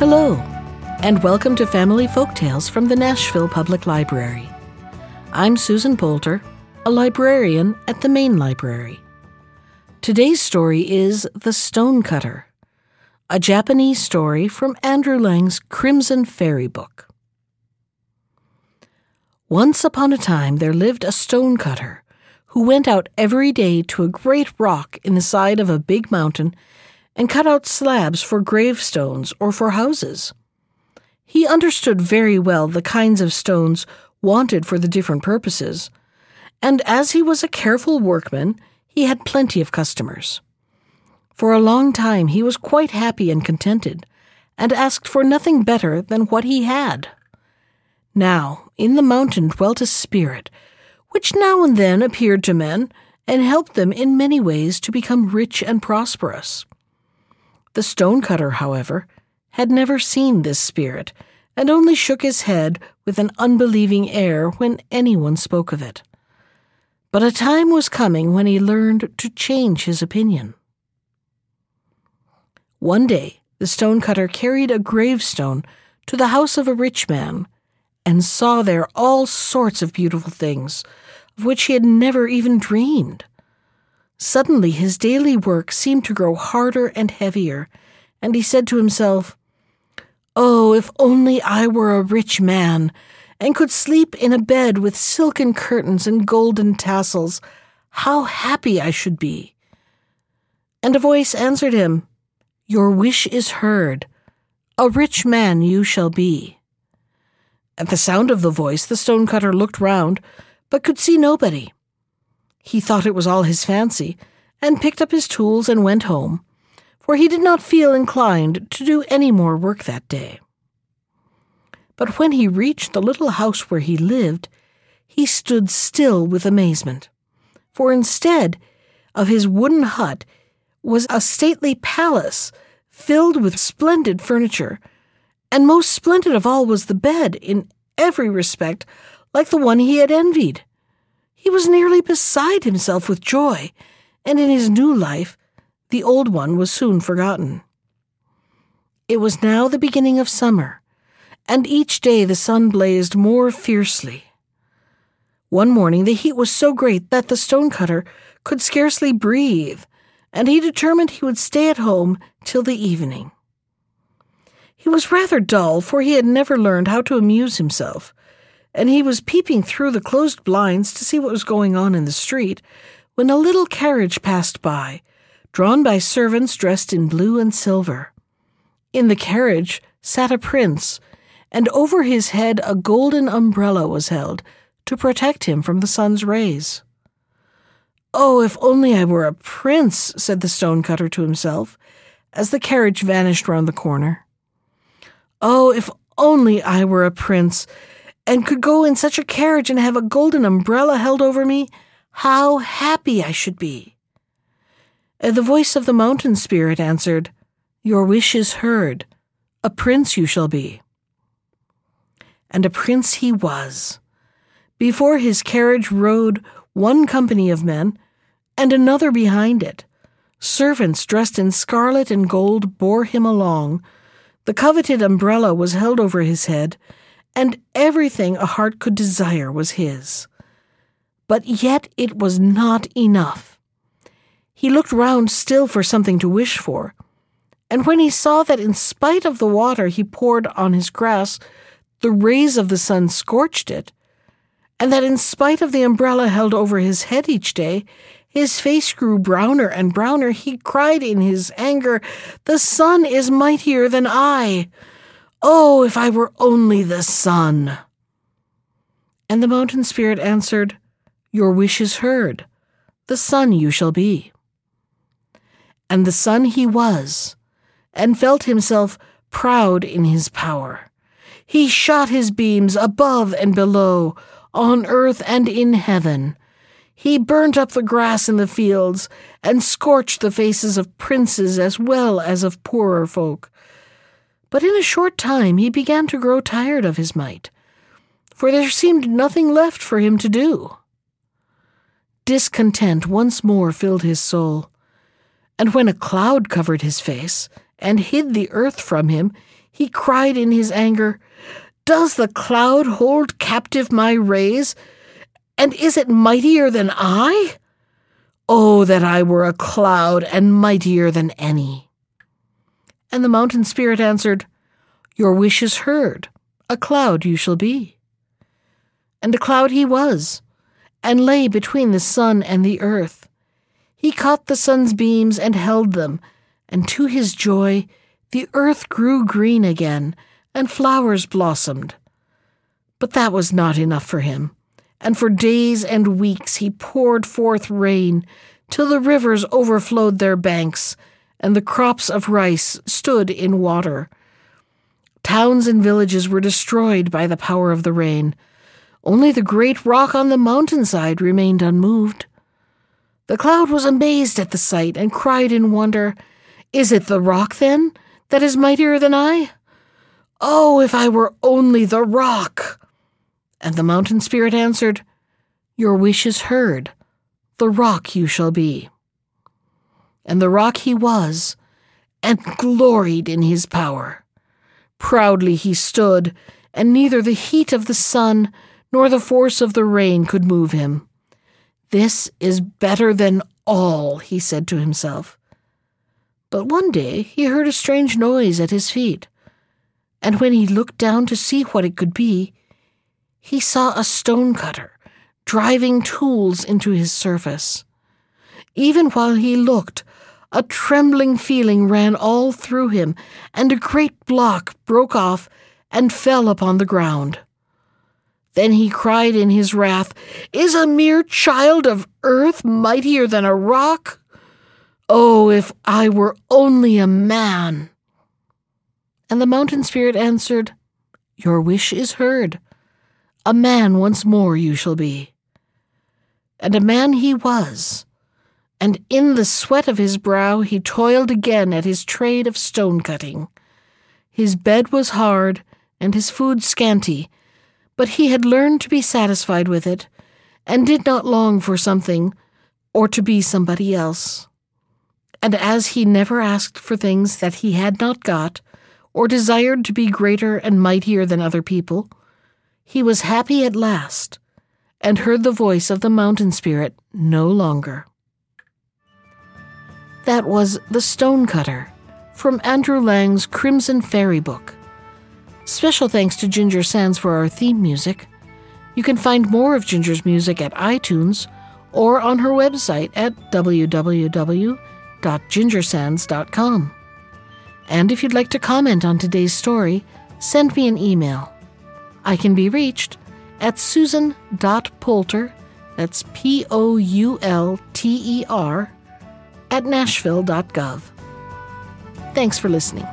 Hello, and welcome to Family Folktales from the Nashville Public Library. I'm Susan Poulter, a librarian at the main library. Today's story is The Stonecutter, a Japanese story from Andrew Lang's Crimson Fairy Book. Once upon a time there lived a stonecutter who went out every day to a great rock in the side of a big mountain and cut out slabs for gravestones or for houses. He understood very well the kinds of stones wanted for the different purposes, and as he was a careful workman, he had plenty of customers. For a long time he was quite happy and contented, and asked for nothing better than what he had. Now, in the mountain dwelt a spirit, which now and then appeared to men and helped them in many ways to become rich and prosperous. The stonecutter, however, had never seen this spirit, and only shook his head with an unbelieving air when anyone spoke of it. But a time was coming when he learned to change his opinion. One day, the stonecutter carried a gravestone to the house of a rich man and saw there all sorts of beautiful things of which he had never even dreamed. Suddenly his daily work seemed to grow harder and heavier, and he said to himself, Oh, if only I were a rich man, and could sleep in a bed with silken curtains and golden tassels, how happy I should be. And a voice answered him, Your wish is heard. A rich man you shall be. At the sound of the voice, the stonecutter looked round, but could see nobody. He thought it was all his fancy, and picked up his tools and went home, for he did not feel inclined to do any more work that day. But when he reached the little house where he lived, he stood still with amazement, for instead of his wooden hut was a stately palace filled with splendid furniture, and most splendid of all was the bed, in every respect like the one he had envied. He was nearly beside himself with joy, and in his new life, the old one was soon forgotten. It was now the beginning of summer, and each day the sun blazed more fiercely. One morning the heat was so great that the stonecutter could scarcely breathe, and he determined he would stay at home till the evening. He was rather dull, for he had never learned how to amuse himself, and he was peeping through the closed blinds to see what was going on in the street when a little carriage passed by, drawn by servants dressed in blue and silver. In the carriage sat a prince, and over his head a golden umbrella was held to protect him from the sun's rays. Oh, if only I were a prince, said the stonecutter to himself, as the carriage vanished round the corner. Oh, if only I were a prince, and could go in such a carriage and have a golden umbrella held over me, how happy I should be. Uh, the voice of the mountain spirit answered, Your wish is heard. A prince you shall be. And a prince he was. Before his carriage rode one company of men, and another behind it. Servants dressed in scarlet and gold bore him along. The coveted umbrella was held over his head, and everything a heart could desire was his. But yet it was not enough. He looked round still for something to wish for, and when he saw that in spite of the water he poured on his grass, the rays of the sun scorched it, and that in spite of the umbrella held over his head each day, his face grew browner and browner, he cried in his anger, The sun is mightier than I! Oh, if I were only the sun! And the mountain spirit answered, Your wish is heard. The sun you shall be. And the sun he was, and felt himself proud in his power. He shot his beams above and below, on earth and in heaven. He burnt up the grass in the fields, and scorched the faces of princes as well as of poorer folk but in a short time he began to grow tired of his might, for there seemed nothing left for him to do. Discontent once more filled his soul, and when a cloud covered his face and hid the earth from him, he cried in his anger, Does the cloud hold captive my rays? And is it mightier than I? Oh, that I were a cloud and mightier than any. And the mountain spirit answered, Your wish is heard. A cloud you shall be. And a cloud he was, and lay between the sun and the earth. He caught the sun's beams and held them, and to his joy, the earth grew green again, and flowers blossomed. But that was not enough for him, and for days and weeks he poured forth rain, till the rivers overflowed their banks, and the crops of rice stood in water. Towns and villages were destroyed by the power of the rain. Only the great rock on the mountainside remained unmoved. The cloud was amazed at the sight and cried in wonder, Is it the rock, then, that is mightier than I? Oh, if I were only the rock! And the mountain spirit answered, Your wish is heard. The rock you shall be. And the rock he was, and gloried in his power. Proudly he stood, and neither the heat of the sun nor the force of the rain could move him. This is better than all, he said to himself. But one day he heard a strange noise at his feet, and when he looked down to see what it could be, he saw a stone cutter driving tools into his surface. Even while he looked, a trembling feeling ran all through him, and a great block broke off and fell upon the ground. Then he cried in his wrath, Is a mere child of earth mightier than a rock? Oh, if I were only a man! And the mountain spirit answered, Your wish is heard. A man once more you shall be. And a man he was, and in the sweat of his brow he toiled again at his trade of stone cutting. His bed was hard, and his food scanty, but he had learned to be satisfied with it, and did not long for something, or to be somebody else. And as he never asked for things that he had not got, or desired to be greater and mightier than other people, he was happy at last, and heard the voice of the mountain spirit no longer. That was The Stonecutter from Andrew Lang's Crimson Fairy book. Special thanks to Ginger Sands for our theme music. You can find more of Ginger's music at iTunes or on her website at www.gingersands.com. And if you'd like to comment on today's story, send me an email. I can be reached at susan.poulter, that's P O U L T E R, at nashville.gov. Thanks for listening.